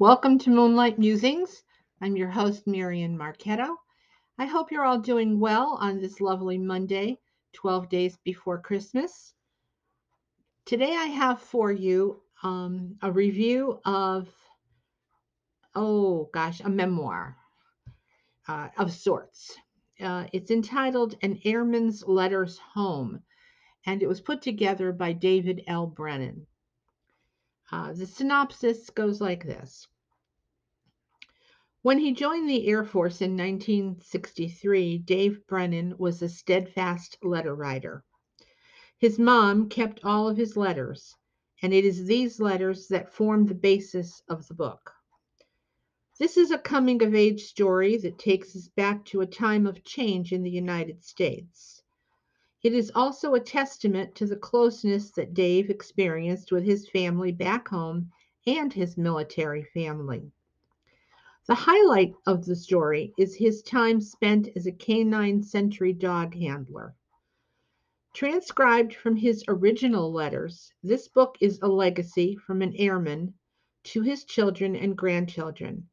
Welcome to Moonlight Musings. I'm your host, Marian Marchetto. I hope you're all doing well on this lovely Monday, 12 days before Christmas. Today I have for you um, a review of, oh gosh, a memoir uh, of sorts. Uh, it's entitled An Airman's Letters Home, and it was put together by David L. Brennan. Uh, the synopsis goes like this When he joined the Air Force in 1963, Dave Brennan was a steadfast letter writer. His mom kept all of his letters, and it is these letters that form the basis of the book. This is a coming of age story that takes us back to a time of change in the United States. It is also a testament to the closeness that Dave experienced with his family back home and his military family. The highlight of the story is his time spent as a canine sentry dog handler. Transcribed from his original letters, this book is a legacy from an airman to his children and grandchildren,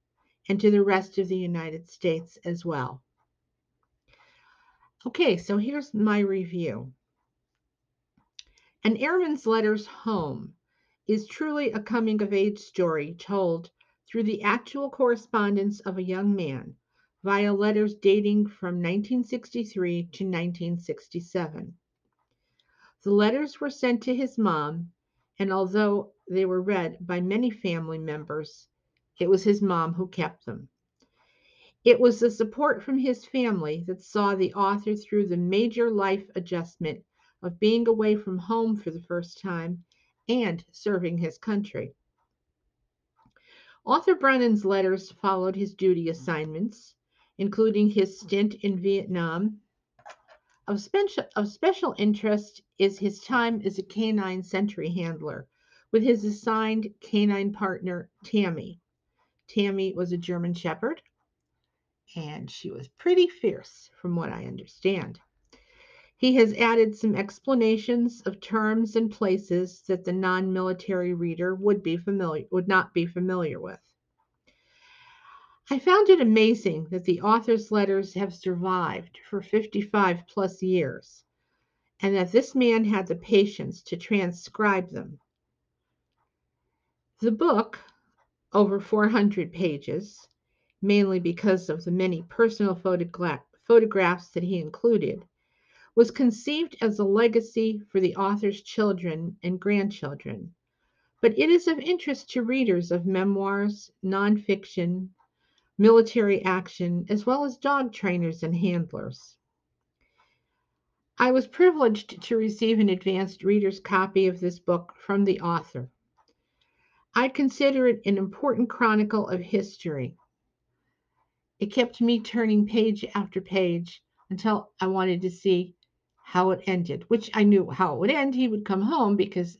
and to the rest of the United States as well. Okay, so here's my review. An Airman's Letters Home is truly a coming of age story told through the actual correspondence of a young man via letters dating from 1963 to 1967. The letters were sent to his mom, and although they were read by many family members, it was his mom who kept them. It was the support from his family that saw the author through the major life adjustment of being away from home for the first time and serving his country. Author Brennan's letters followed his duty assignments, including his stint in Vietnam. Of special, of special interest is his time as a canine sentry handler with his assigned canine partner, Tammy. Tammy was a German Shepherd and she was pretty fierce, from what I understand. He has added some explanations of terms and places that the non-military reader would be familiar would not be familiar with. I found it amazing that the author's letters have survived for 55 plus years and that this man had the patience to transcribe them. The book, over 400 pages, mainly because of the many personal photogra- photographs that he included, was conceived as a legacy for the author's children and grandchildren. But it is of interest to readers of memoirs, nonfiction, military action, as well as dog trainers and handlers. I was privileged to receive an advanced reader's copy of this book from the author. I consider it an important chronicle of history it kept me turning page after page until I wanted to see how it ended, which I knew how it would end. He would come home because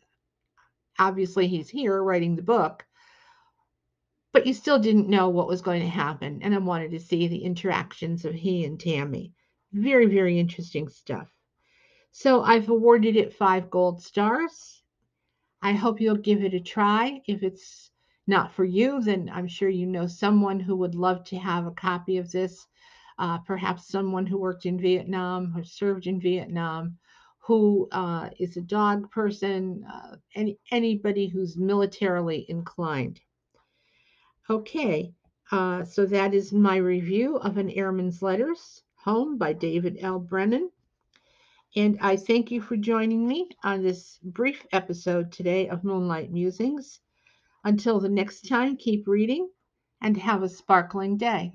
obviously he's here writing the book, but you still didn't know what was going to happen. And I wanted to see the interactions of he and Tammy. Very, very interesting stuff. So I've awarded it five gold stars. I hope you'll give it a try. If it's not for you, then I'm sure you know someone who would love to have a copy of this. Uh, perhaps someone who worked in Vietnam or served in Vietnam, who uh, is a dog person, uh, any, anybody who's militarily inclined. Okay, uh, so that is my review of An Airman's Letters Home by David L. Brennan. And I thank you for joining me on this brief episode today of Moonlight Musings. Until the next time, keep reading and have a sparkling day.